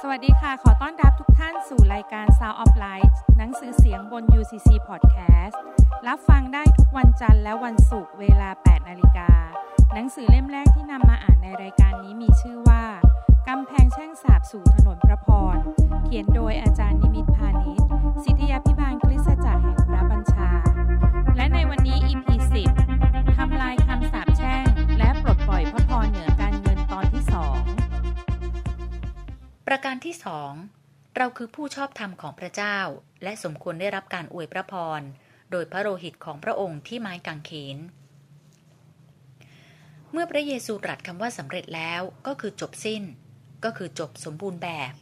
สวัสดีค่ะ ขอต้อนรับทุกท่านสู่รายการ Sound of Light หนังสือเสียงบน UCC Podcast รับฟังได้ทุกวันจันทร์และวันศุกร์เวลา 8 นาฬิกา หนังสือเล่มแรกที่นำมาอ่านในรายการนี้มีชื่อว่ากำแพงแช่งสาบสู่ถนนพระพร เขียนโดยอาจารย์นิมิตพาณิชย์สิทธยาพิบาลคริสตจักรแห่งพระบัญชา และในวันนี้ EP 10ทำลายคำสาป ประการที่สองเราคือผู้ชอบธรรมของพระเจ้า และสมควรได้รับการอวยพระพร โดยพระโลหิตของพระองค์ที่ไม้กางเขน เมื่อพระเยซูตรัสคำว่าสำเร็จแล้วก็คือจบสิ้น ก็คือจบสมบูรณ์แบบ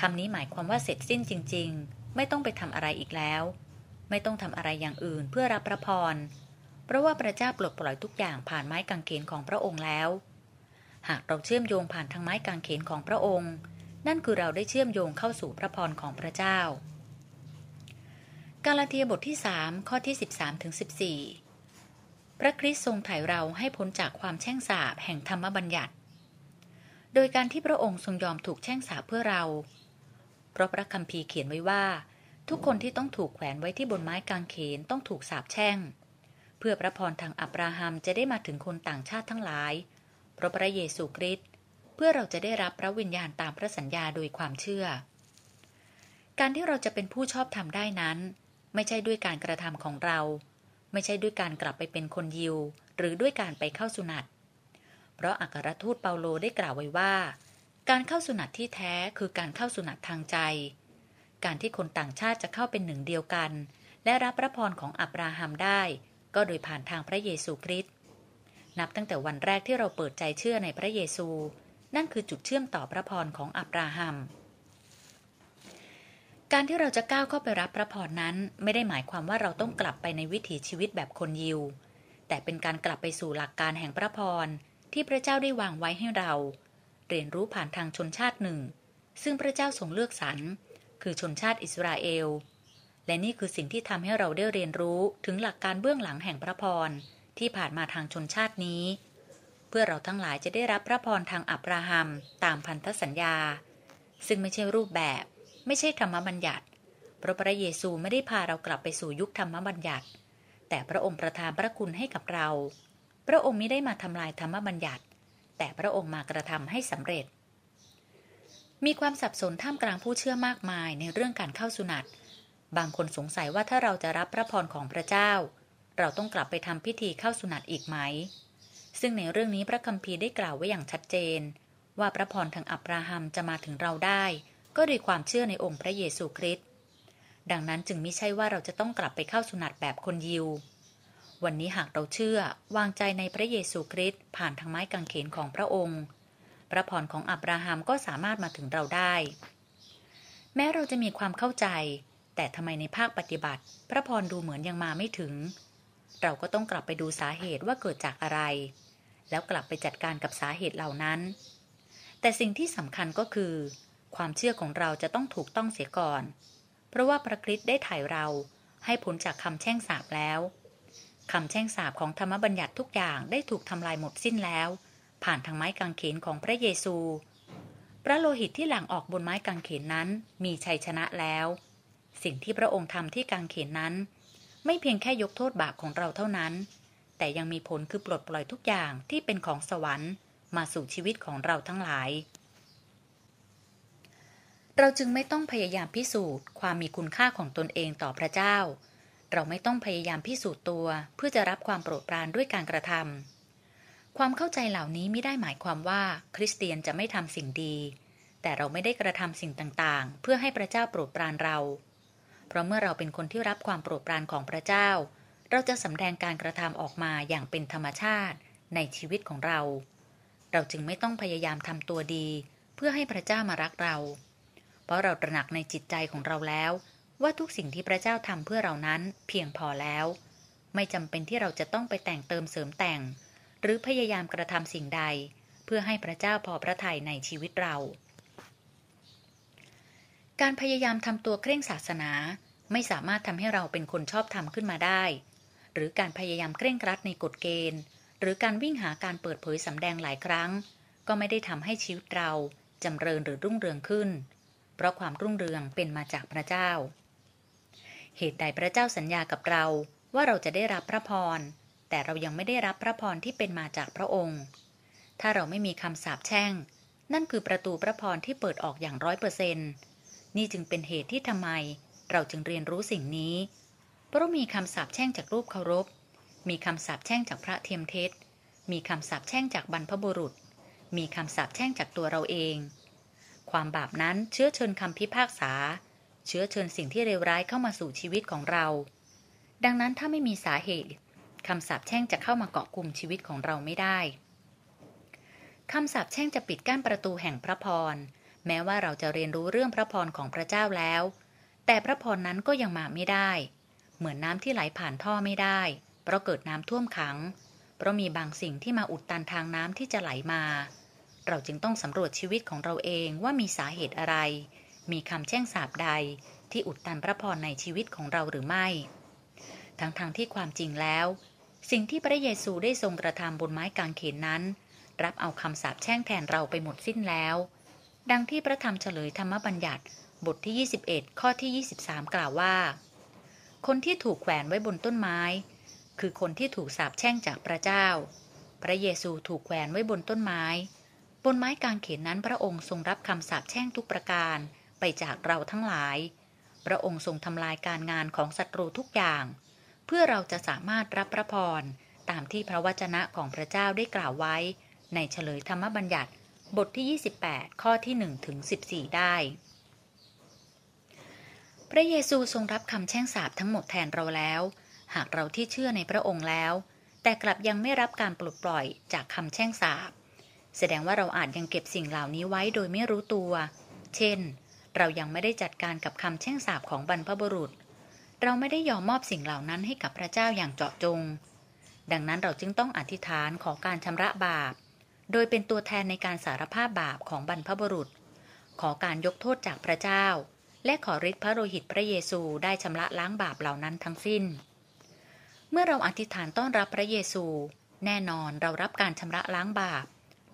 คำนี้หมายความว่าเสร็จสิ้นจริง ๆ ไม่ต้องไปทำอะไรอีกแล้ว ไม่ต้องทำอะไรอย่างอื่นเพื่อรับพระพร เพราะว่าพระเจ้าปลดปล่อยทุกอย่างผ่านไม้กางเขนของพระองค์แล้ว หากเราเชื่อมโยงผ่านทางไม้กางเขนของพระองค์ นั่นคือเราได้เชื่อมโยงเข้าสู่พระพรของพระเจ้า กาลาเทียบทที่ 3 ข้อที่ 13ถึง14 พระคริสต์ทรงไถ่เราให้พ้นจากความแช่งสาปแห่งธรรมบัญญัติ โดยการที่พระองค์ทรงยอมถูกแช่งสาปเพื่อเรา เพราะพระคัมภีร์เขียนไว้ว่า ทุกคนที่ต้องถูกแขวนไว้ที่บนไม้กางเขนต้องถูกสาปแช่ง เพื่อพระพรทางอับราฮัมจะได้มาถึงคนต่างชาติทั้งหลาย เพราะพระเยซูคริสต์ เพื่อเราจะได้รับพระวิญญาณตามพระสัญญาโดยความเชื่อ การที่เราจะเป็นผู้ชอบธรรมได้นั้น ไม่ใช่ด้วยการกระทำของเรา ไม่ใช่ด้วยการกลับไปเป็นคนยิว หรือด้วยการไปเข้าสุนัตเพราะอัครทูตเปาโลได้กล่าวไว้ว่า การเข้าสุนัตที่แท้คือการเข้าสุนัตทางใจ การที่คนต่างชาติจะเข้าเป็นหนึ่งเดียวกัน และรับพระพรของอับราฮัมได้ ก็โดยผ่านทางพระเยซูคริสต์นับตั้งแต่วันแรกที่เราเปิดใจเชื่อในพระเยซู นั่นคือจุดเชื่อมต่อพระพรของอับราฮัม การที่เราจะก้าวเข้าไปรับพระพรนั้น ไม่ได้หมายความว่าเราต้องกลับไปในวิถีชีวิตแบบคนยิว แต่เป็นการกลับไปสู่หลักการแห่งพระพรที่พระเจ้าได้วางไว้ให้เรา เรียนรู้ผ่านทางชนชาติหนึ่ง ซึ่งพระเจ้าทรงเลือกสรรคือชนชาติอิสราเอล และนี่คือสิ่งที่ทำให้เราได้เรียนรู้ถึงหลักการเบื้องหลังแห่งพระพรที่ผ่านมาทางชนชาตินี้ เพื่อเราทั้งหลายจะได้รับพระพรทางอับราฮัมตามพันธสัญญา ซึ่งไม่ใช่รูปแบบ ไม่ใช่ธรรมบัญญัติเพราะพระเยซูไม่ได้พาเรากลับไปสู่ยุคธรรมบัญญัติ แต่พระองค์ประทานพระคุณให้กับเรา พระองค์ไม่ได้มาทำลายธรรมบัญญัติ แต่พระองค์มากระทำให้สำเร็จ มีความสับสนท่ามกลางผู้เชื่อมากมายในเรื่องการเข้าสุนัตบางคนสงสัยว่าถ้าเราจะรับพระพรของพระเจ้า เราต้องกลับไปทำพิธีเข้าสุนัตอีกไหม ซึ่งในเรื่องนี้พระคัมภีร์ได้กล่าวไว้อย่างชัดเจน ว่าพระพรทางอับราฮัมจะมาถึงเราได้ ก็โดยความเชื่อในองค์พระเยซูคริสต์ดังนั้นจึงไม่ใช่ว่าเราจะต้องกลับไปเข้าสุนัตแบบคนยิว วันนี้หากเราเชื่อวางใจในพระเยซูคริสต์ผ่านทางไม้กางเขนของพระองค์ พระพรของอับราฮัมก็สามารถมาถึงเราได้ แม้เราจะมีความเข้าใจ แต่ทำไมในภาคปฏิบัติ พระพรดูเหมือนยังมาไม่ถึง เราก็ต้องกลับไปดูสาเหตุว่าเกิดจากอะไร แล้วกลับไปจัดการกับสาเหตุเหล่านั้น แต่สิ่งที่สำคัญก็คือ ความเชื่อของเราจะต้องถูกต้องเสียก่อน เพราะว่าพระคริสต์ได้ถ่ายเราให้พ้นจากคำแช่งสาปแล้วคำแช่งสาปของธรรมบัญญัติทุกอย่างได้ถูกทำลายหมดสิ้นแล้ว ผ่านทางไม้กางเขนของพระเยซู พระโลหิตที่หลั่งออกบนไม้กางเขนนั้นมีชัยชนะแล้ว สิ่งที่พระองค์ทำที่กางเขนนั้น ไม่เพียงแค่ยกโทษบาปของเราเท่านั้น แต่ยังมีผลคือปลดปล่อยทุกอย่างที่เป็นของสวรรค์มาสู่ชีวิตของเราทั้งหลาย เราจึงไม่ต้องพยายามพิสูจน์ความมีคุณค่าของตนเองต่อพระเจ้า เราไม่ต้องพยายามพิสูจน์ตัวเพื่อจะรับความโปรดปรานด้วยการกระทำความเข้าใจเหล่านี้ไม่ได้หมายความว่าคริสเตียนจะไม่ทำสิ่งดี แต่เราไม่ได้กระทำสิ่งต่างๆ เพื่อให้พระเจ้าโปรดปรานเรา เพราะเมื่อเราเป็นคนที่รับความโปรดปรานของพระเจ้า เราจะสำแดงการกระทำออกมาอย่างเป็นธรรมชาติในชีวิตของเรา เราจึงไม่ต้องพยายามทำตัวดี เพื่อให้พระเจ้ามารักเรา เพราะเราตระหนักในจิตใจของเราแล้ว ว่าทุกสิ่งที่พระเจ้าทำเพื่อเรานั้นเพียงพอแล้ว ไม่จำเป็นที่เราจะต้องไปแต่งเติมเสริมแต่ง หรือพยายามกระทำสิ่งใด เพื่อให้พระเจ้าพอพระทัยในชีวิตเรา การพยายามทำตัวเคร่งศาสนาไม่สามารถทำให้เราเป็นคนชอบธรรมขึ้นมาได้ หรือการพยายามเคร่งครัดในกฎเกณฑ์ หรือการวิ่งหาการเปิดเผยสำแดงหลายครั้ง ก็ไม่ได้ทำให้ชีวิตเราจำเริญหรือรุ่งเรืองขึ้น เพราะความรุ่งเรืองเป็นมาจากพระเจ้า เหตุใดพระเจ้าสัญญากับเราว่าเราจะได้รับพระพร แต่เรายังไม่ได้รับพระพรที่เป็นมาจากพระองค์ ถ้าเราไม่มีคำสาปแช่ง นั่นคือประตูพระพรที่เปิดออกอย่างร้อยเปอร์เซนนี่จึงเป็นเหตุที่ทำไม เราจึงเรียนรู้สิ่งนี้ เพราะมีคำสาปแช่งจากรูปเคารพ มีคำสาปแช่งจากพระเทียมเทศมีคำสาปแช่งจากบรรพบุรุษ มีคำสาปแช่งจากตัวเราเอง ความบาปนั้นเชื้อเชิญคำพิพากษา เชื้อเชิญสิ่งที่เลวร้ายเข้ามาสู่ชีวิตของเรา ดังนั้นถ้าไม่มีสาเหตุคำสาปแช่งจะเข้ามาเกาะกลุ่มชีวิตของเราไม่ได้คำสาปแช่งจะปิดกั้นประตูแห่งพระพร แม้ว่าเราจะเรียนรู้เรื่องพระพรของพระเจ้าแล้ว แต่พระพรนั้นก็ยังมาไม่ได้ เหมือนน้ำที่ไหลผ่านท่อไม่ได้ เพราะเกิดน้ำท่วมขัง เพราะมีบางสิ่งที่มาอุดตันทางน้ำที่จะไหลมา เราจึงต้องสำรวจชีวิตของเราเองว่ามีสาเหตุอะไร มีคำแช่งสาบใดที่อุดตันพระพรในชีวิตของเราหรือไม่ ทั้งๆทที่ความจริงแล้ว สิ่งที่พระเยซูได้ทรงกระทำบนไม้กางเขนนั้น รับเอาคำสาปแช่งแทนเราไปหมดสิ้นแล้ว ดังที่พระธรรมเฉลยธรรมบัญญัติบทที่ 21 ข้อที่ 23 กล่าวว่า คนที่ถูกแขวนไว้บนต้นไม้ คือคนที่ถูกสาปแช่งจากพระเจ้า พระเยซูถูกแขวนไว้บนต้นไม้ บนไม้กางเขนนั้นพระองค์ทรงรับคำสาปแช่งทุกประการไปจากเราทั้งหลาย พระองค์ทรงทำลายการงานของศัตรูทุกอย่าง เพื่อเราจะสามารถรับพระพรตามที่พระวจนะของพระเจ้าได้กล่าวไว้ ในเฉลยธรรมบัญญัติบทที่ 28 ข้อที่1ถึง14 ได้ พระเยซูทรงรับคำแช่งสาปทั้งหมดแทนเราแล้ว หากเราที่เชื่อในพระองค์แล้ว แต่กลับยังไม่รับการปลดปล่อยจากคำแช่งสาปแสดงว่าเราอาจยังเก็บสิ่งเหล่านี้ไว้โดยไม่รู้ตัว เช่น เรายังไม่ได้จัดการกับคำแช่งสาปของบรรพบุรุษ เราไม่ได้ยอมมอบสิ่งเหล่านั้นให้กับพระเจ้าอย่างเจาะจง ดังนั้นเราจึงต้องอธิษฐานขอการชำระบาป โดยเป็นตัวแทนในการสารภาพบาปของบรรพบุรุษ ขอการยกโทษจากพระเจ้า และขอฤทธิ์พระโลหิตพระเยซูได้ชำระล้างบาปเหล่านั้นทั้งสิ้น เมื่อเราอธิษฐานต้อนรับพระเยซู แน่นอนเรารับการชำระล้างบาป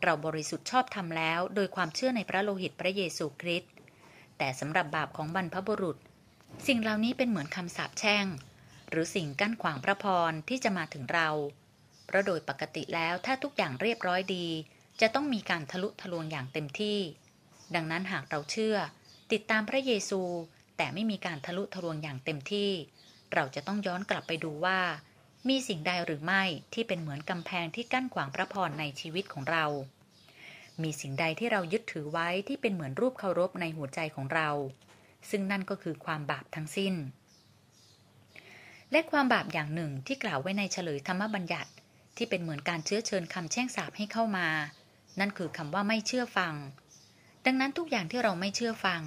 เราบริสุทธิ์ชอบธรรมแล้ว โดยความเชื่อในพระโลหิตพระเยซูคริสต์แต่สำหรับบาปของบรรพบุรุษ สิ่งเหล่านี้เป็นเหมือนคำสาปแช่ง หรือสิ่งกั้นขวางพระพรที่จะมาถึงเรา เพราะโดยปกติแล้วถ้าทุกอย่างเรียบร้อยดี จะต้องมีการทะลุทะลวงอย่างเต็มที่ ดังนั้นหากเราเชื่อ ติดตามพระเยซู แต่ไม่มีการทะลุทะลวงอย่างเต็มที่ เราจะต้องย้อนกลับไปดูว่า มีสิ่งใดหรือไม่ที่เป็นเหมือนกำแพงที่กั้นขวางพระพรในชีวิตของเรา มีสิ่งใดที่เรายึดถือไว้ที่เป็นเหมือนรูปเคารพในหัวใจของเรา ซึ่งนั่นก็คือความบาปทั้งสิ้น และความบาปอย่างหนึ่งที่กล่าวไว้ในเฉลยธรรมบัญญัติที่เป็นเหมือนการเชื้อเชิญคำแช่งสาปให้เข้ามา นั่นคือคำว่าไม่เชื่อฟัง ดังนั้นทุกอย่างที่เราไม่เชื่อฟัง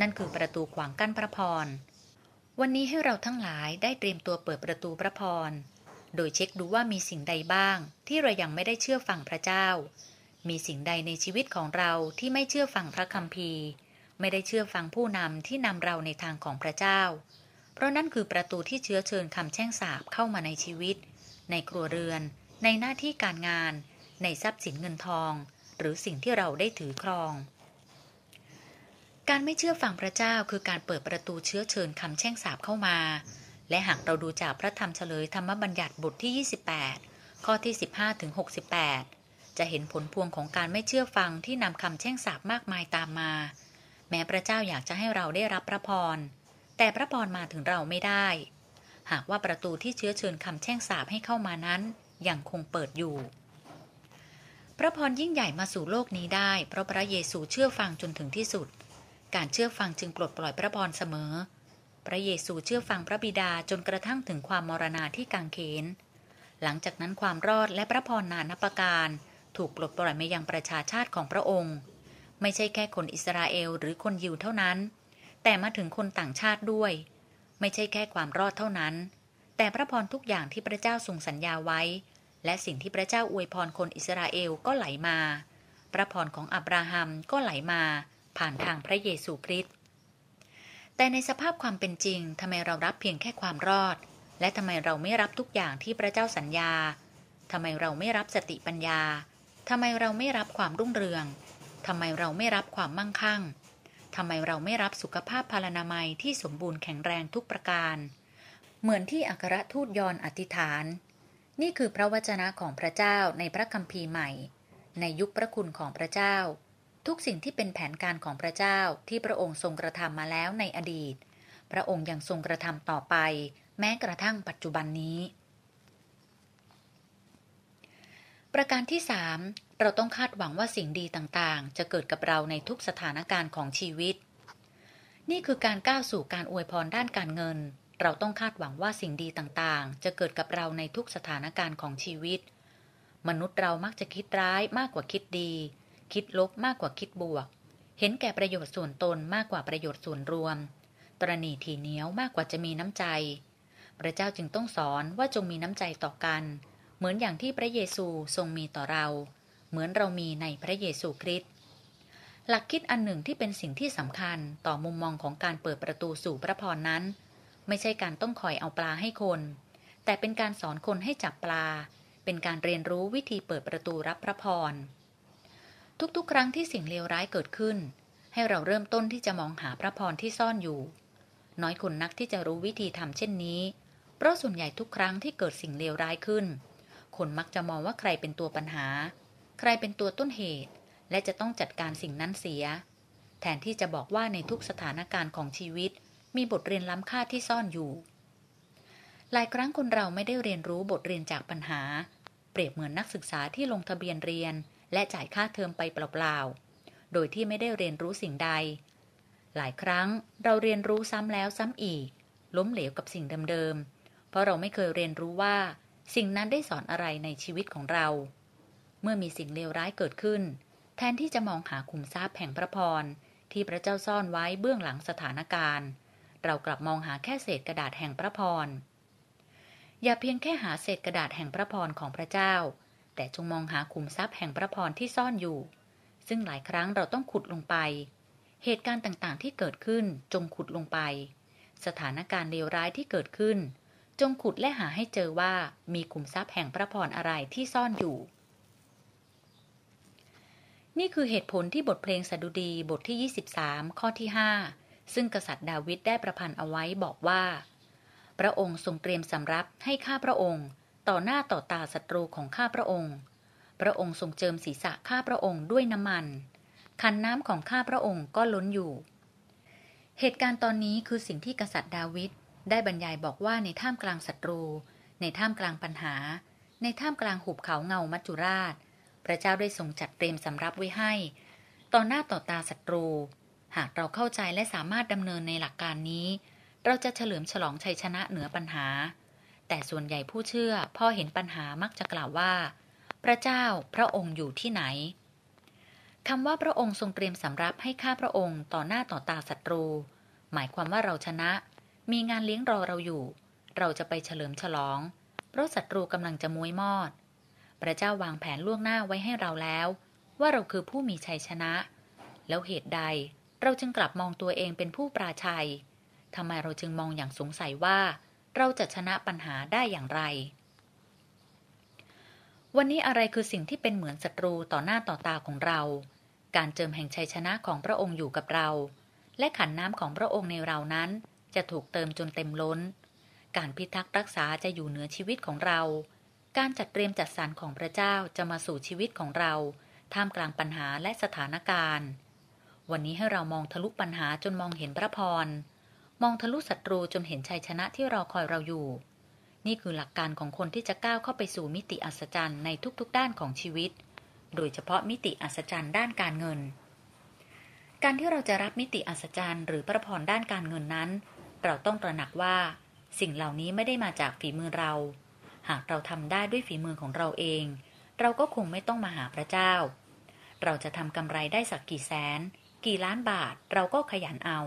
นั่นคือประตูขวางกั้นพระพร วันนี้ให้เราทั้งหลายได้เตรียมตัวเปิดประตูพระพร โดยเช็คดูว่ามีสิ่งใดบ้าง ที่เรายังไม่ได้เชื่อฟังพระเจ้า มีสิ่งใดในชีวิตของเราที่ไม่เชื่อฟังพระคัมภีร์ ไม่ได้เชื่อฟังผู้นำที่นำเราในทางของพระเจ้า เพราะนั่นคือประตูที่เชื้อเชิญคำแช่งสาปเข้ามาในชีวิต ในครัวเรือน ในหน้าที่การงาน ในทรัพย์สินเงินทอง หรือสิ่งที่เราได้ถือครอง การไม่เชื่อฟังพระเจ้าคือการเปิดประตูเชื้อเชิญคำแช่งสาบเข้ามา และหากเราดูจากพระธรรมเฉลยธรรมบัญญัติบทที่ 28 ข้อที่ 15ถึง68 จะเห็นผลพวงของการไม่เชื่อฟังที่นำคำแช่งสาบมากมายตามมา แม้พระเจ้าอยากจะให้เราได้รับพระพร แต่พระพรมาถึงเราไม่ได้ หากว่าประตูที่เชื้อเชิญคำแช่งสาบให้เข้ามานั้นยังคงเปิดอยู่พระพรยิ่งใหญ่มาสู่โลกนี้ได้ เพราะพระเยซูเชื่อฟังจนถึงที่สุด การเชื่อฟังจึงปลดปล่อยพระพรเสมอ พระเยซูเชื่อฟังพระบิดาจนกระทั่งถึงความมรณาที่กังเขน หลังจากนั้นความรอดและพระพรนานับประการ ถูกปลดปล่อยมายังประชาชาติของพระองค์ ไม่ใช่แค่คนอิสราเอลหรือคนยิวเท่านั้น แต่มาถึงคนต่างชาติด้วย ไม่ใช่แค่ความรอดเท่านั้น แต่พระพรทุกอย่างที่พระเจ้าทรงสัญญาไว้ และสิ่งที่พระเจ้าอวยพรคนอิสราเอลก็ไหลมา พระพรของอับราฮัมก็ไหลมา ผ่านทางพระเยซูคริสต์แต่ในสภาพความเป็นจริงทำไมเรารับเพียงแค่ความรอด และทำไมเราไม่รับทุกอย่างที่พระเจ้าสัญญาทำไมเราไม่รับสติปัญญาทำไมเราไม่รับความรุ่งเรืองทำไมเราไม่รับความมั่งคั่งทำไมเราไม่รับสุขภาพพานามัยที่สมบูรณ์แข็งแรงทุกประการ เหมือนที่อัครทูตยอนอธิษฐาน นี่คือพระวจนะของพระเจ้าในพระคัมภีร์ใหม่ ในยุคพระคุณของพระเจ้า ทุกสิ่งที่เป็นแผนการของพระเจ้าที่พระองค์ทรงกระทำมาแล้วในอดีต พระองค์ยังทรงกระทำต่อไป แม้กระทั่งปัจจุบันนี้ ประการที่สามเราต้องคาดหวังว่าสิ่งดีต่างๆ จะเกิดกับเราในทุกสถานการณ์ของชีวิต นี่คือการก้าวสู่การอวยพรด้านการเงิน เราต้องคาดหวังว่าสิ่งดีต่างๆ จะเกิดกับเราในทุกสถานการณ์ของชีวิต มนุษย์เรามักจะคิดร้ายมากกว่าคิดดี คิดลบมากกว่าคิดบวก เห็นแก่ประโยชน์ส่วนตนมากกว่าประโยชน์ส่วนรวม ตรณีทีเหนียวมากกว่าจะมีน้ำใจ พระเจ้าจึงต้องสอนว่าจงมีน้ำใจต่อกัน เหมือนอย่างที่พระเยซูทรงมีต่อเรา เหมือนเรามีในพระเยซูคริสต์หลักคิดอันหนึ่งที่เป็นสิ่งที่สำคัญต่อมุมมองของการเปิดประตูสู่พระพรนั้น ไม่ใช่การต้องคอยเอาปลาให้คน แต่เป็นการสอนคนให้จับปลา เป็นการเรียนรู้วิธีเปิดประตูรับพระพร ทุกๆ ครั้งที่สิ่งเลวร้ายเกิดขึ้น ให้เราเริ่มต้นที่จะมองหาพระพรที่ซ่อนอยู่ น้อยคนนักที่จะรู้วิธีทำเช่นนี้ เพราะส่วนใหญ่ทุกครั้งที่เกิดสิ่งเลวร้ายขึ้น คนมักจะมองว่าใครเป็นตัวปัญหา ใครเป็นตัวต้นเหตุ และจะต้องจัดการสิ่งนั้นเสีย แทนที่จะบอกว่าในทุกสถานการณ์ของชีวิต มีบทเรียนล้ำค่าที่ซ่อนอยู่ หลายครั้งคนเราไม่ได้เรียนรู้บทเรียนจากปัญหา เปรียบเหมือนนักศึกษาที่ลงทะเบียนเรียน และจ่ายค่าเทอมไปเปล่าๆ โดยที่ไม่ได้เรียนรู้สิ่งใด หลายครั้งเราเรียนรู้ซ้ำแล้วซ้ำอีก ล้มเหลวกับสิ่งเดิมๆ เพราะเราไม่เคยเรียนรู้ว่า สิ่งนั้นได้สอนอะไรในชีวิตของเรา เมื่อมีสิ่งเลวร้ายเกิดขึ้น แทนที่จะมองหาขุมทรัพย์แห่งพระพรที่พระเจ้าซ่อนไว้เบื้องหลังสถานการณ์ เรากลับมองหาแค่เศษกระดาษแห่งพระพรอย่าเพียงแค่หาเศษกระดาษแห่งพระพรของพระเจ้า แต่จงมองหาขุมทรัพย์แห่งพระพรที่ซ่อนอยู่ ซึ่งหลายครั้งเราต้องขุดลงไป เหตุการณ์ต่างๆ ที่เกิดขึ้นจงขุดลงไป สถานการณ์เลวร้ายที่เกิดขึ้น จงขุดและหาให้เจอว่ามีขุมทรัพย์แห่งพระพรอะไรที่ซ่อนอยู่ นี่คือเหตุผลที่บทเพลงสดุดีบทที่ 23 ข้อที่ 5 ซึ่งกษัตริย์ดาวิดได้ประพันธ์เอาไว้บอกว่า พระองค์ทรงเตรียมสำรับให้ข้าพระองค์ ต่อหน้าต่อตาศัตรูของข้าพระองค์ พระองค์ทรงเจิมศีรษะข้าพระองค์ด้วยน้ำมัน คันน้ำของข้าพระองค์ก็ล้นอยู่ เหตุการณ์ตอนนี้คือสิ่งที่กษัตริย์ดาวิดได้บรรยายบอกว่าในท่ามกลางศัตรู ในท่ามกลางปัญหา ในท่ามกลางหุบเขาเงามัจจุราช พระเจ้าได้ทรงจัดเตรียมสำรับไว้ให้ ต่อหน้าต่อตาศัตรู หากเราเข้าใจและสามารถดำเนินในหลักการนี้ เราจะเฉลิมฉลองชัยชนะเหนือปัญหา แต่ส่วนใหญ่ผู้เชื่อพอเห็นปัญหามักจะกล่าวว่า พระเจ้าพระองค์อยู่ที่ไหนคำว่าพระองค์ทรงเตรียมสำรับให้ข้าพระองค์ต่อหน้าต่อตาศัตรู หมายความว่าเราชนะ มีงานเลี้ยงรอเราอยู่ เราจะไปเฉลิมฉลอง เพราะศัตรูกำลังจะมวยมอด พระเจ้าวางแผนล่วงหน้าไว้ให้เราแล้ว ว่าเราคือผู้มีชัยชนะ แล้วเหตุใดเราจึงกลับมองตัวเองเป็นผู้ปราชัยทำไมเราจึงมองอย่างสงสัยว่า เราจะชนะปัญหาได้อย่างไร วันนี้อะไรคือสิ่งที่เป็นเหมือนศัตรูต่อหน้าต่อตาของเรา การเจิมแห่งชัยชนะของพระองค์อยู่กับเรา และขันน้ำของพระองค์ในเรานั้น จะถูกเติมจนเต็มล้น การพิทักษ์รักษาจะอยู่เหนือชีวิตของเรา การจัดเตรียมจัดสรรของพระเจ้าจะมาสู่ชีวิตของเรา ท่ามกลางปัญหาและสถานการณ์ วันนี้ให้เรามองทะลุปัญหาจนมองเห็นพระพร มองทะลุศัตรูจนเห็นชัยชนะที่รอคอยเราอยู่ นี่คือหลักการของคนที่จะก้าวเข้าไปสู่มิติอัศจรรย์ในทุกๆ ด้านของชีวิต โดยเฉพาะมิติอัศจรรย์ด้านการเงิน การที่เราจะรับมิติอัศจรรย์หรือพระพรด้านการเงินนั้น เราต้องตระหนักว่า สิ่งเหล่านี้ไม่ได้มาจากฝีมือเรา หากเราทำได้ด้วยฝีมือของเราเอง เราก็คงไม่ต้องมาหาพระเจ้า เราจะทำกำไรได้สักกี่แสน กี่ล้านบาทเราก็ขยันเอา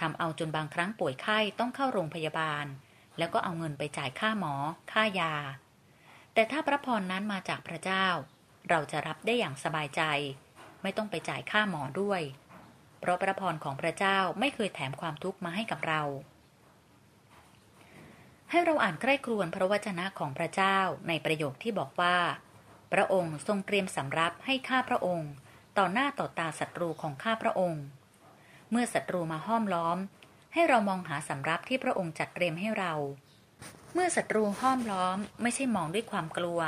ทำเอาจนบางครั้งป่วยไข้ต้องเข้าโรงพยาบาล แล้วก็เอาเงินไปจ่ายค่าหมอ ค่ายา แต่ถ้าพระพรนั้นมาจากพระเจ้า เราจะรับได้อย่างสบายใจ ไม่ต้องไปจ่ายค่าหมอด้วย เพราะพระพรของพระเจ้าไม่เคยแถมความทุกข์มาให้กับเรา ให้เราอ่านใกล้ครวนพระวจนะของพระเจ้าในประโยคที่บอกว่า พระองค์ทรงเตรียมสำรับให้ข้าพระองค์ ต่อหน้าต่อตาศัตรูของข้าพระองค์ มื่อศัตรูมาห้อมล้อม ให้เรามองหาสำรับที่พระองค์จัดเตรียมให้เรา เมื่อศัตรูห้อมล้อม ไม่ใช่มองด้วยความกลัว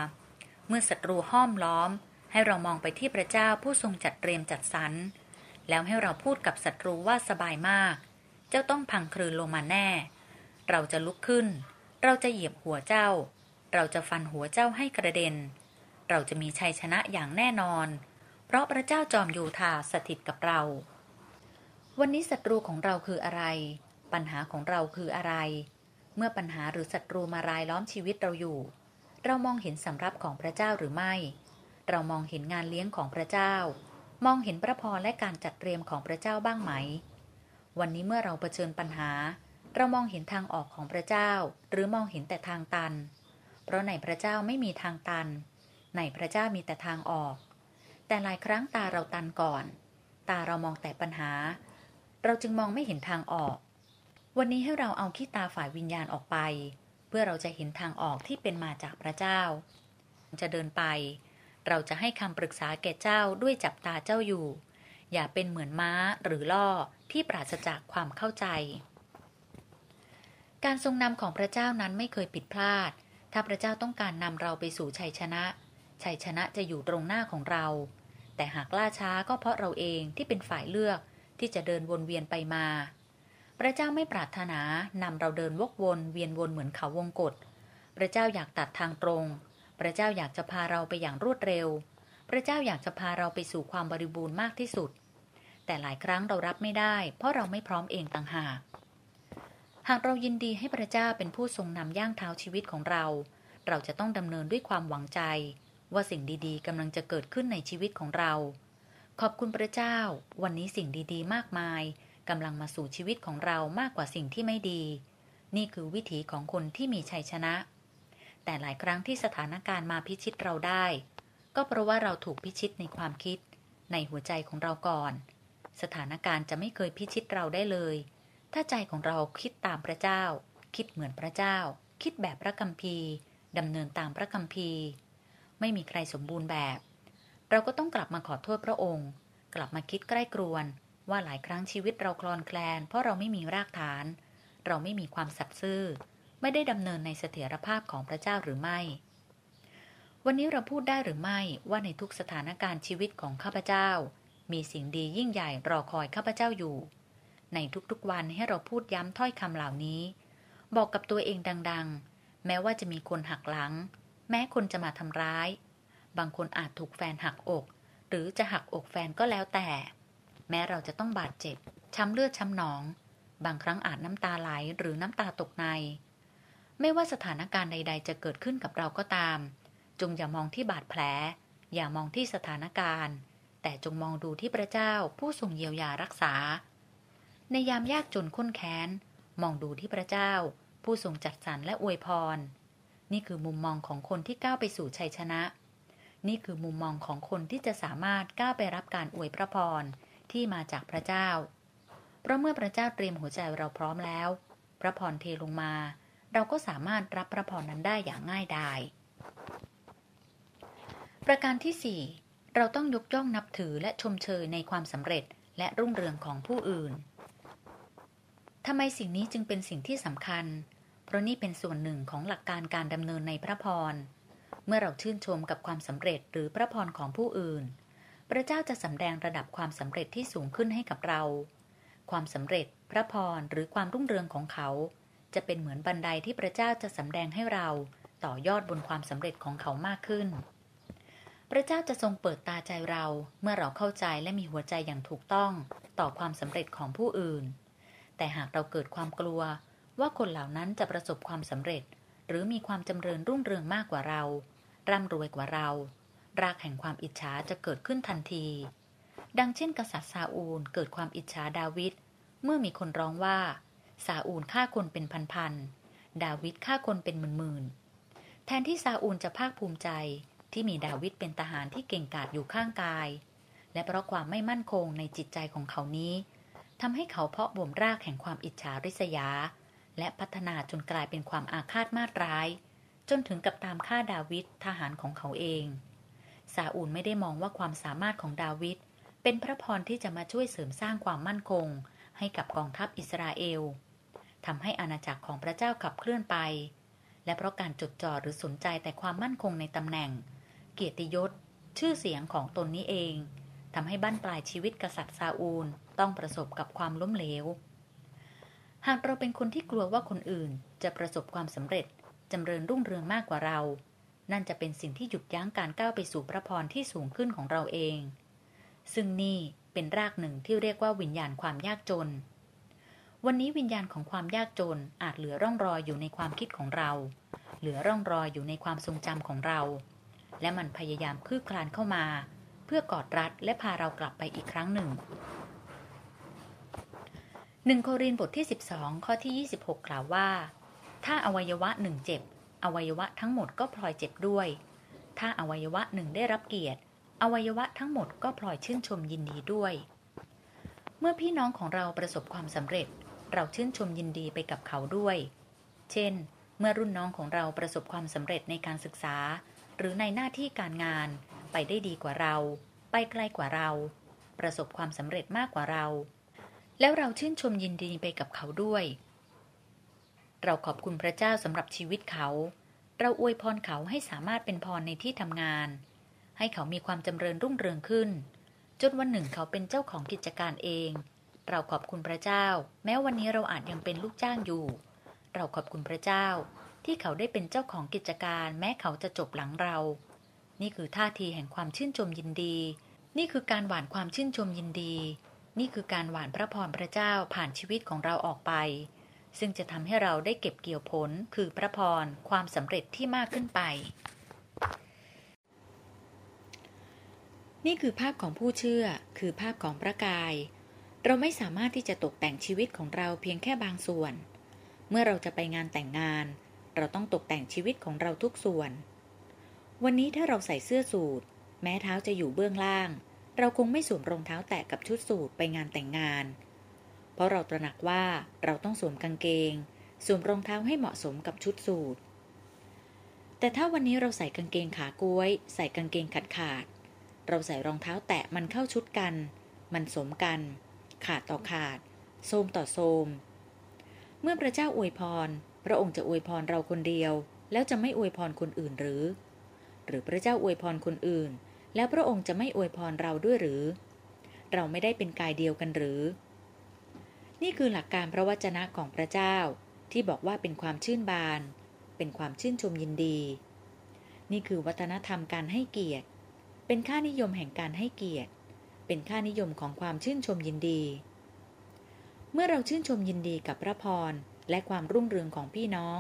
เมื่อศัตรูห้อมล้อม ให้เรามองไปที่พระเจ้าผู้ทรงจัดเตรียมจัดสรรแล้วให้เราพูดกับศัตรูว่าสบายมาก เจ้าต้องพังคลืนลงมาแน่ เราจะลุกขึ้น เราจะเหยียบหัวเจ้า เราจะฟันหัวเจ้าให้กระเด็น เราจะมีชัยชนะอย่างแน่นอน เพราะพระเจ้าจอมยูธาสถิตกับเรา วันนี้ศัตรูของเราคืออะไร ปัญหาของเราคืออะไร เมื่อปัญหาหรือศัตรูมารายล้อมชีวิตเราอยู่ เรามองเห็นสำรับของพระเจ้าหรือไม่ เรามองเห็นงานเลี้ยงของพระเจ้า มองเห็นพระพรและการจัดเตรียมของพระเจ้าบ้างไหม วันนี้เมื่อเราเผชิญปัญหา เรามองเห็นทางออกของพระเจ้า หรือมองเห็นแต่ทางตัน เพราะในพระเจ้าไม่มีทางตัน ในพระเจ้ามีแต่ทางออก แต่หลายครั้งตาเราตันก่อน ตาเรามองแต่ปัญหา เราจึงมองไม่เห็นทางออก วันนี้ให้เราเอาขี้ตาฝ่ายวิญญาณออกไป เพื่อเราจะเห็นทางออกที่เป็นมาจากพระเจ้า จะเดินไป เราจะให้คำปรึกษาแก่เจ้าด้วยจับตาเจ้าอยู่ อย่าเป็นเหมือนม้าหรือล่อที่ปราศจากความเข้าใจ การทรงนำของพระเจ้านั้นไม่เคยผิดพลาด ถ้าพระเจ้าต้องการนำเราไปสู่ชัยชนะชัยชนะจะอยู่ตรงหน้าของเรา แต่หากล่าช้าก็เพราะเราเองที่เป็นฝ่ายเลือก ที่จะเดินวนเวียนไปมา พระเจ้าไม่ปรารถนานำเราเดินวกวนเวียนวนเหมือนเขาวงกฏพระเจ้าอยากตัดทางตรง พระเจ้าอยากจะพาเราไปอย่างรวดเร็ว พระเจ้าอยากจะพาเราไปสู่ความบริบูรณ์มากที่สุด แต่หลายครั้งเรารับไม่ได้ เพราะเราไม่พร้อมเองต่างหาก หากเรายินดีให้พระเจ้าเป็นผู้ทรงนำย่างเท้าชีวิตของเรา เราจะต้องดำเนินด้วยความหวังใจ ว่าสิ่งดีๆกำลังจะเกิดขึ้นในชีวิตของเรา ขอบคุณพระเจ้า วันนี้สิ่งดีๆ มากมายกำลังมาสู่ชีวิตของเรามากกว่าสิ่งที่ไม่ดี นี่คือวิถีของคนที่มีชัยชนะ แต่หลายครั้งที่สถานการณ์มาพิชิตเราได้ ก็เพราะว่าเราถูกพิชิตในความคิด ในหัวใจของเราก่อน สถานการณ์จะไม่เคยพิชิตเราได้เลย ถ้าใจของเราคิดตามพระเจ้า คิดเหมือนพระเจ้า คิดแบบพระคัมภีร์ดำเนินตามพระคัมภีร์ ไม่มีใครสมบูรณ์แบบ เราก็ต้องกลับมาขอโทษพระองค์ กลับมาคิดใกล้กรวน ว่าหลายครั้งชีวิตเราคลอนแคลน เพราะเราไม่มีรากฐาน เราไม่มีความสัตย์ซื่อ ไม่ได้ดำเนินในเสถียรภาพของพระเจ้าหรือไม่ วันนี้เราพูดได้หรือไม่ว่าในทุกสถานการณ์ชีวิตของข้าพเจ้า มีสิ่งดียิ่งใหญ่รอคอยข้าพเจ้าอยู่ ในทุกๆวันให้เราพูดย้ำถ้อยคำเหล่านี้ บอกกับตัวเองดัง ๆ แม้ว่าจะมีคนหักหลัง แม้คนจะมาทำร้าย บางคนอาจถูกแฟนหักอก หรือจะหักอกแฟนก็แล้วแต่ แม้เราจะต้องบาดเจ็บ ช้ำเลือดช้ำหนอง บางครั้งอาจน้ำตาไหลหรือน้ำตาตกใน ไม่ว่าสถานการณ์ใด ๆ จะเกิดขึ้นกับเราก็ตาม จงอย่ามองที่บาดแผล อย่ามองที่สถานการณ์ แต่จงมองดูที่พระเจ้าผู้ทรงเยียวยารักษา ในยามยากจนข้นแค้น มองดูที่พระเจ้า ผู้ทรงจัดสรรและอวยพร นี่คือมุมมองของคนที่ก้าวไปสู่ชัยชนะ นี่คือมุมมองของคนที่จะสามารถก้าวไปรับการอวยพระพรที่มาจากพระเจ้า เพราะเมื่อพระเจ้าเตรียมหัวใจเราพร้อมแล้ว พระพรเทลงมา เราก็สามารถรับพระพรนั้นได้อย่างง่ายดาย ประการที่ 4 เราต้องยกย่องนับถือและชมเชยในความสำเร็จและรุ่งเรืองของผู้อื่นทำไมสิ่งนี้จึงเป็นสิ่งที่สำคัญ เพราะนี่เป็นส่วนหนึ่งของหลักการการดำเนินในพระพร เมื่อเราชื่นชมกับความสำเร็จหรือพระพรของผู้อื่น พระเจ้าจะสำแดงระดับความสำเร็จที่สูงขึ้นให้กับเรา ความสำเร็จ พระพรหรือความรุ่งเรืองของเขา จะเป็นเหมือนบันไดที่พระเจ้าจะสำแดงให้เราต่อยอดบนความสำเร็จของเขามากขึ้น พระเจ้าจะทรงเปิดตาใจเราเมื่อเราเข้าใจและมีหัวใจอย่างถูกต้องต่อความสำเร็จของผู้อื่น แต่หากเราเกิดความกลัวว่าคนเหล่านั้นจะประสบความสำเร็จ หรือมีความจำเริญรุ่งเรืองมากกว่าเรา ร่ำรวยกว่าเรา รากแห่งความอิจฉาจะเกิดขึ้นทันที ดังเช่นกษัตริย์ซาอูลเกิดความอิจฉาดาวิดเมื่อมีคนร้องว่าซาอูลฆ่าคนเป็นพันๆดาวิดฆ่าคนเป็นหมื่นๆแทนที่ซาอูลจะภาคภูมิใจที่มีดาวิดเป็นทหารที่เก่งกาจอยู่ข้างกาย และเพราะความไม่มั่นคงในจิตใจของเขานี้ทำให้เขาเพาะบ่มรากแห่งความอิจฉาริษยา และพัฒนาจนกลายเป็นความอาฆาตมาตร้าย จนถึงกับตามฆ่าดาวิดทหารของเขาเอง ซาอูลไม่ได้มองว่าความสามารถของดาวิดเป็นพระพรที่จะมาช่วยเสริมสร้างความมั่นคง ให้กับกองทัพอิสราเอลทำให้อาณาจักรของพระเจ้าขับเคลื่อนไป และเพราะการจดจ่อหรือสนใจแต่ความมั่นคงในตำแหน่ง เกียรติยศ ชื่อเสียงของตนนี้เองทำให้บั้นปลายชีวิตกษัตริย์ซาอูลต้องประสบกับความล้มเหลว หากเราเป็นคนที่กลัวว่าคนอื่นจะประสบความสำเร็จ จำเริญรุ่งเรืองมากกว่าเรา นั่นจะเป็นสิ่งที่หยุดยั้งการก้าวไปสู่พระพรที่สูงขึ้นของเราเอง ซึ่งนี่เป็นรากหนึ่งที่เรียกว่าวิญญาณความยากจน วันนี้วิญญาณของความยากจนอาจเหลือร่องรอยอยู่ในความคิดของเรา เหลือร่องรอยอยู่ในความทรงจำของเรา และมันพยายามคืบคลานเข้ามา เพื่อกอดรัดและพาเรากลับไปอีกครั้งหนึ่งหนึ่งโครินบทที่ 12 ข้อที่ 26 กล่าวว่า ถ้าอวัยวะหนึ่งเจ็บ อวัยวะทั้งหมดก็พลอยเจ็บด้วย ถ้าอวัยวะหนึ่งได้รับเกียรติ อวัยวะทั้งหมดก็พลอยชื่นชมยินดีด้วย เมื่อพี่น้องของเราประสบความสำเร็จ เราชื่นชมยินดีไปกับเขาด้วย เช่น เมื่อรุ่นน้องของเราประสบความสำเร็จในการศึกษา หรือในหน้าที่การงาน ไปได้ดีกว่าเรา ไปไกลกว่าเรา ประสบความสำเร็จมากกว่าเรา แล้วเราชื่นชมยินดีไปกับเขาด้วย เราขอบคุณพระเจ้าสำหรับชีวิตเขา เราอวยพรเขาให้สามารถเป็นพรในที่ทำงาน ให้เขามีความจำเริญรุ่งเรืองขึ้น จนวันหนึ่งเขาเป็นเจ้าของกิจการเอง เราขอบคุณพระเจ้า แม้วันนี้เราอาจยังเป็นลูกจ้างอยู่ เราขอบคุณพระเจ้า ที่เขาได้เป็นเจ้าของกิจการ แม้เขาจะจบหลังเรา นี่คือท่าทีแห่งความชื่นชมยินดี นี่คือการหวานความชื่นชมยินดี นี่คือการหวานพระพรพระเจ้าผ่านชีวิตของเราออกไป ซึ่งจะทำให้เราได้เก็บเกี่ยวผลคือพระพรความสำเร็จที่มากขึ้นไป นี่คือภาพของผู้เชื่อ คือภาพของพระกาย เราไม่สามารถที่จะตกแต่งชีวิตของเราเพียงแค่บางส่วน เมื่อเราจะไปงานแต่งงาน เราต้องตกแต่งชีวิตของเราทุกส่วน วันนี้ถ้าเราใส่เสื้อสูทแม้เท้าจะอยู่เบื้องล่าง เราคงไม่สวมรองเท้าแตะกับชุดสูทไปงานแต่งงานเพราะเราตระหนักว่าเราต้องสวมกางเกง สวมรองเท้าให้เหมาะสมกับชุดสูทแต่ถ้าวันนี้เราใส่กางเกงขากล้วย ใส่กางเกงขาดขาด เราใส่รองเท้าแตะมันเข้าชุดกัน มันสมกัน ขาดต่อขาดโทมต่อโทมเมื่อพระเจ้าอวยพร พระองค์จะอวยพรเราคนเดียว แล้วจะไม่อวยพรคนอื่นหรือ หรือพระเจ้าอวยพรคนอื่น แล้วพระองค์จะไม่อวยพรเราด้วยหรือ เราไม่ได้เป็นกายเดียวกันหรือ นี่คือหลักการพระวจนะของพระเจ้าที่บอกว่าเป็นความชื่นบาน เป็นความชื่นชมยินดี นี่คือวัฒนธรรมการให้เกียรติ เป็นค่านิยมแห่งการให้เกียรติ เป็นค่านิยมของความชื่นชมยินดี เมื่อเราชื่นชมยินดีกับพระพรและความรุ่งเรืองของพี่น้อง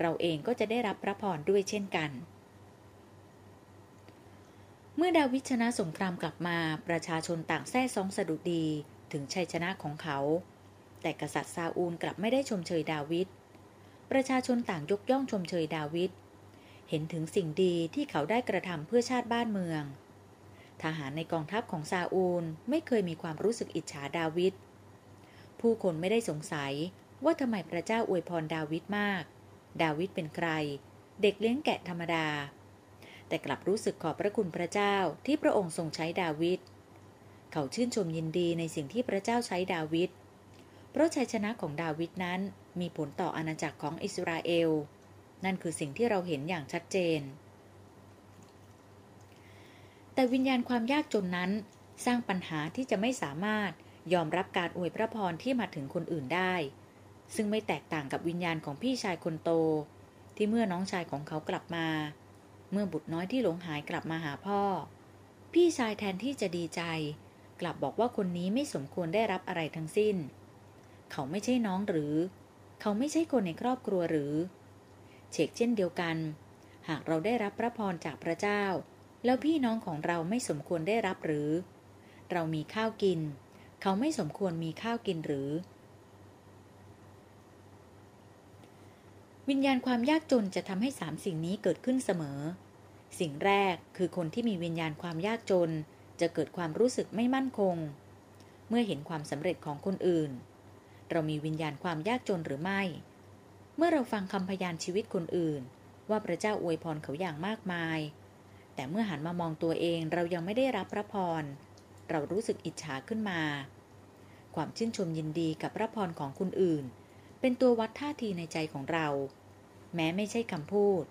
เราเองก็จะได้รับพระพรด้วยเช่นกัน เมื่อดาวิชนะสงครามกลับมาประชาชนต่างแท้ซองสะดุดีถึงชัยชนะของเขา แต่กษัตริย์ซาอูลกลับไม่ได้ชมเชยดาวิด ประชาชนต่างยกย่องชมเชยดาวิด เห็นถึงสิ่งดีที่เขาได้กระทำเพื่อชาติบ้านเมือง ทหารในกองทัพของซาอูลไม่เคยมีความรู้สึกอิจฉาดาวิด ผู้คนไม่ได้สงสัยว่าทำไมพระเจ้าอวยพรดาวิดมาก ดาวิดเป็นใคร เด็กเลี้ยงแกะธรรมดา แต่กลับรู้สึกขอบพระคุณพระเจ้าที่พระองค์ทรงใช้ดาวิด เขาชื่นชมยินดีในสิ่งที่พระเจ้าใช้ดาวิดเพราะชัยชนะของดาวิดนั้นมีผลต่ออาณาจักรของอิสราเอล นั่นคือสิ่งที่เราเห็นอย่างชัดเจน แต่วิญญาณความยากจนนั้น สร้างปัญหาที่จะไม่สามารถยอมรับการอวยพระพรที่มาถึงคนอื่นได้ ซึ่งไม่แตกต่างกับวิญญาณของพี่ชายคนโต ที่เมื่อน้องชายของเขากลับมา เมื่อบุตรน้อยที่หลงหายกลับมาหาพ่อ พี่ชายแทนที่จะดีใจ กลับบอกว่าคนนี้ไม่สมควรได้รับอะไรทั้งสิ้น เขาไม่ใช่น้องหรือ เขาไม่ใช่คนในครอบครัวหรือ เชกเช่นเดียวกัน หากเราได้รับพระพรจากพระเจ้า แล้วพี่น้องของเราไม่สมควรได้รับหรือ เรามีข้าวกิน เขาไม่สมควรมีข้าวกินหรือ วิญญาณความยากจนจะทำให้สามสิ่งนี้เกิดขึ้นเสมอ สิ่งแรกคือคนที่มีวิญญาณความยากจน จะเกิดความรู้สึกไม่มั่นคง เมื่อเห็นความสำเร็จของคนอื่น เรามีวิญญาณความยากจนหรือไม่ เมื่อเราฟังคำพยานชีวิตคนอื่น ว่าพระเจ้าอวยพรเขาอย่างมากมาย แต่เมื่อหันมามองตัวเองเรายังไม่ได้รับพระพร เรารู้สึกอิจฉาขึ้นมา ความชื่นชมยินดีกับพระพรของคนอื่น เป็นตัววัดท่าทีในใจของเรา แม้ไม่ใช่คำพูด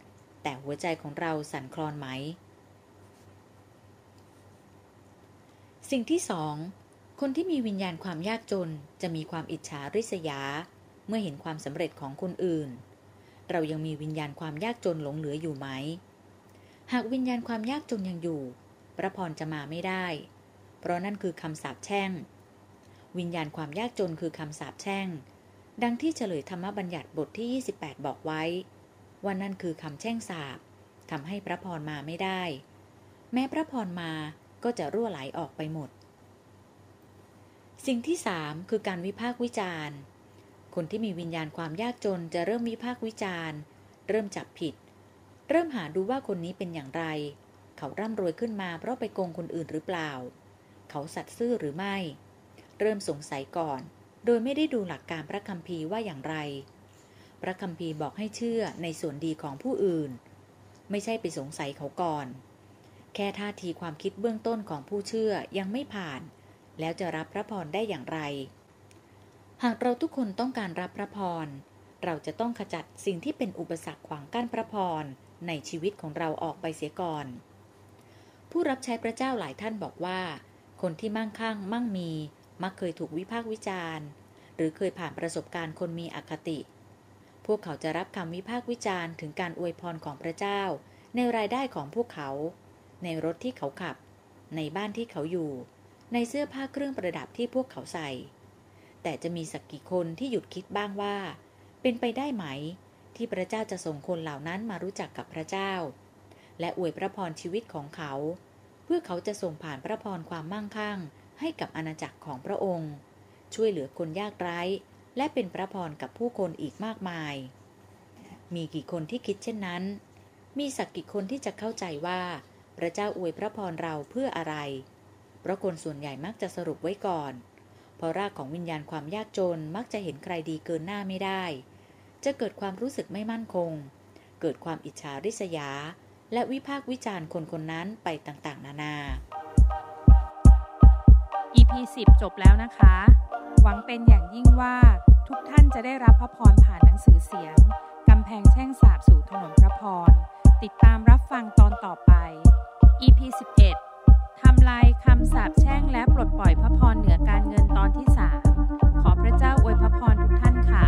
แต่หัวใจของเราสั่นคลอนไหม สิ่งที่สอง คนที่มีวิญญาณความยากจนจะมีความอิจฉาริษยา เมื่อเห็นความสำเร็จของคนอื่น เรายังมีวิญญาณความยากจนหลงเหลืออยู่ไหม หากวิญญาณความยากจนยังอยู่ พระพรจะมาไม่ได้ เพราะนั่นคือคำสาปแช่ง วิญญาณความยากจนคือคำสาปแช่ง ดังที่เฉลยธรรมบัญญัติบทที่ 28 บอกไว้ ว่านั่นคือคำแช่งสาปทำให้พระพรมาไม่ได้ แม้พระพรมาก็จะรั่วไหลออกไปหมด สิ่งที่สามคือการวิพากษ์วิจารณ์ คนที่มีวิญญาณความยากจนจะเริ่มวิพากษ์วิจารณ์ เริ่มจับผิด เริ่มหาดูว่าคนนี้เป็นอย่างไร เขาร่ำรวยขึ้นมาเพราะไปโกงคนอื่นหรือเปล่า เขาสัตย์ซื่อหรือไม่ เริ่มสงสัยก่อน โดยไม่ได้ดูหลักการพระคัมภีร์ว่าอย่างไร พระคัมภีร์บอกให้เชื่อในส่วนดีของผู้อื่น ไม่ใช่ไปสงสัยเขาก่อน แค่ท่าทีความคิดเบื้องต้นของผู้เชื่อยังไม่ผ่าน แล้วจะรับพระพรได้อย่างไร หากเราทุกคนต้องการรับพระพร เราจะต้องขจัดสิ่งที่เป็นอุปสรรคขวางกั้นพระพรในชีวิตของเราออกไปเสียก่อน ผู้รับใช้พระเจ้าหลายท่านบอกว่า คนที่มั่งคั่งมั่งมี มักเคยถูกวิพากษ์วิจารณ์ หรือเคยผ่านประสบการณ์คนมีอคติ พวกเขาจะรับคำวิพากษ์วิจารณ์ถึงการอวยพรของพระเจ้า ในรายได้ของพวกเขา ในรถที่เขาขับ ในบ้านที่เขาอยู่ ในเสื้อผ้าเครื่องประดับที่พวกเขาใส่ แต่จะมีสักกี่คนที่หยุดคิดบ้างว่า เป็นไปได้ไหม ที่พระเจ้าจะส่งคนเหล่านั้นมารู้จักกับพระเจ้า และอวยพระพรชีวิตของเขา เพื่อเขาจะส่งผ่านพระพรความมั่งคั่ง ให้กับอาณาจักรของพระองค์ ช่วยเหลือคนยากไร้ และเป็นพระพรกับผู้คนอีกมากมาย มีกี่คนที่คิดเช่นนั้น มีสักกี่คนที่จะเข้าใจว่าพระเจ้าอวยพระพรเราเพื่ออะไร เพราะคนส่วนใหญ่มักจะสรุปไว้ก่อนเพราะรากของวิญญาณความยากจนมักจะเห็นใครดีเกินหน้าไม่ได้ จะเกิดความรู้สึกไม่มั่นคง เกิดความอิจฉาริษยา และวิพากษ์วิจารณ์คนคนนั้นไปต่างๆ นานา EP 10 จบแล้วนะคะ หวังเป็นอย่างยิ่งว่าทุกท่านจะได้รับพระพรผ่านหนังสือเสียง กำแพงแช่งสาบสู่ถนนพระพร ติดตามรับฟังตอนต่อไป EP 11 ทำลายคำสาปแช่งและปลดปล่อยพระพรเหนือการเงินตอนที่3ขอพระเจ้าอวยพระพรทุกท่านค่ะ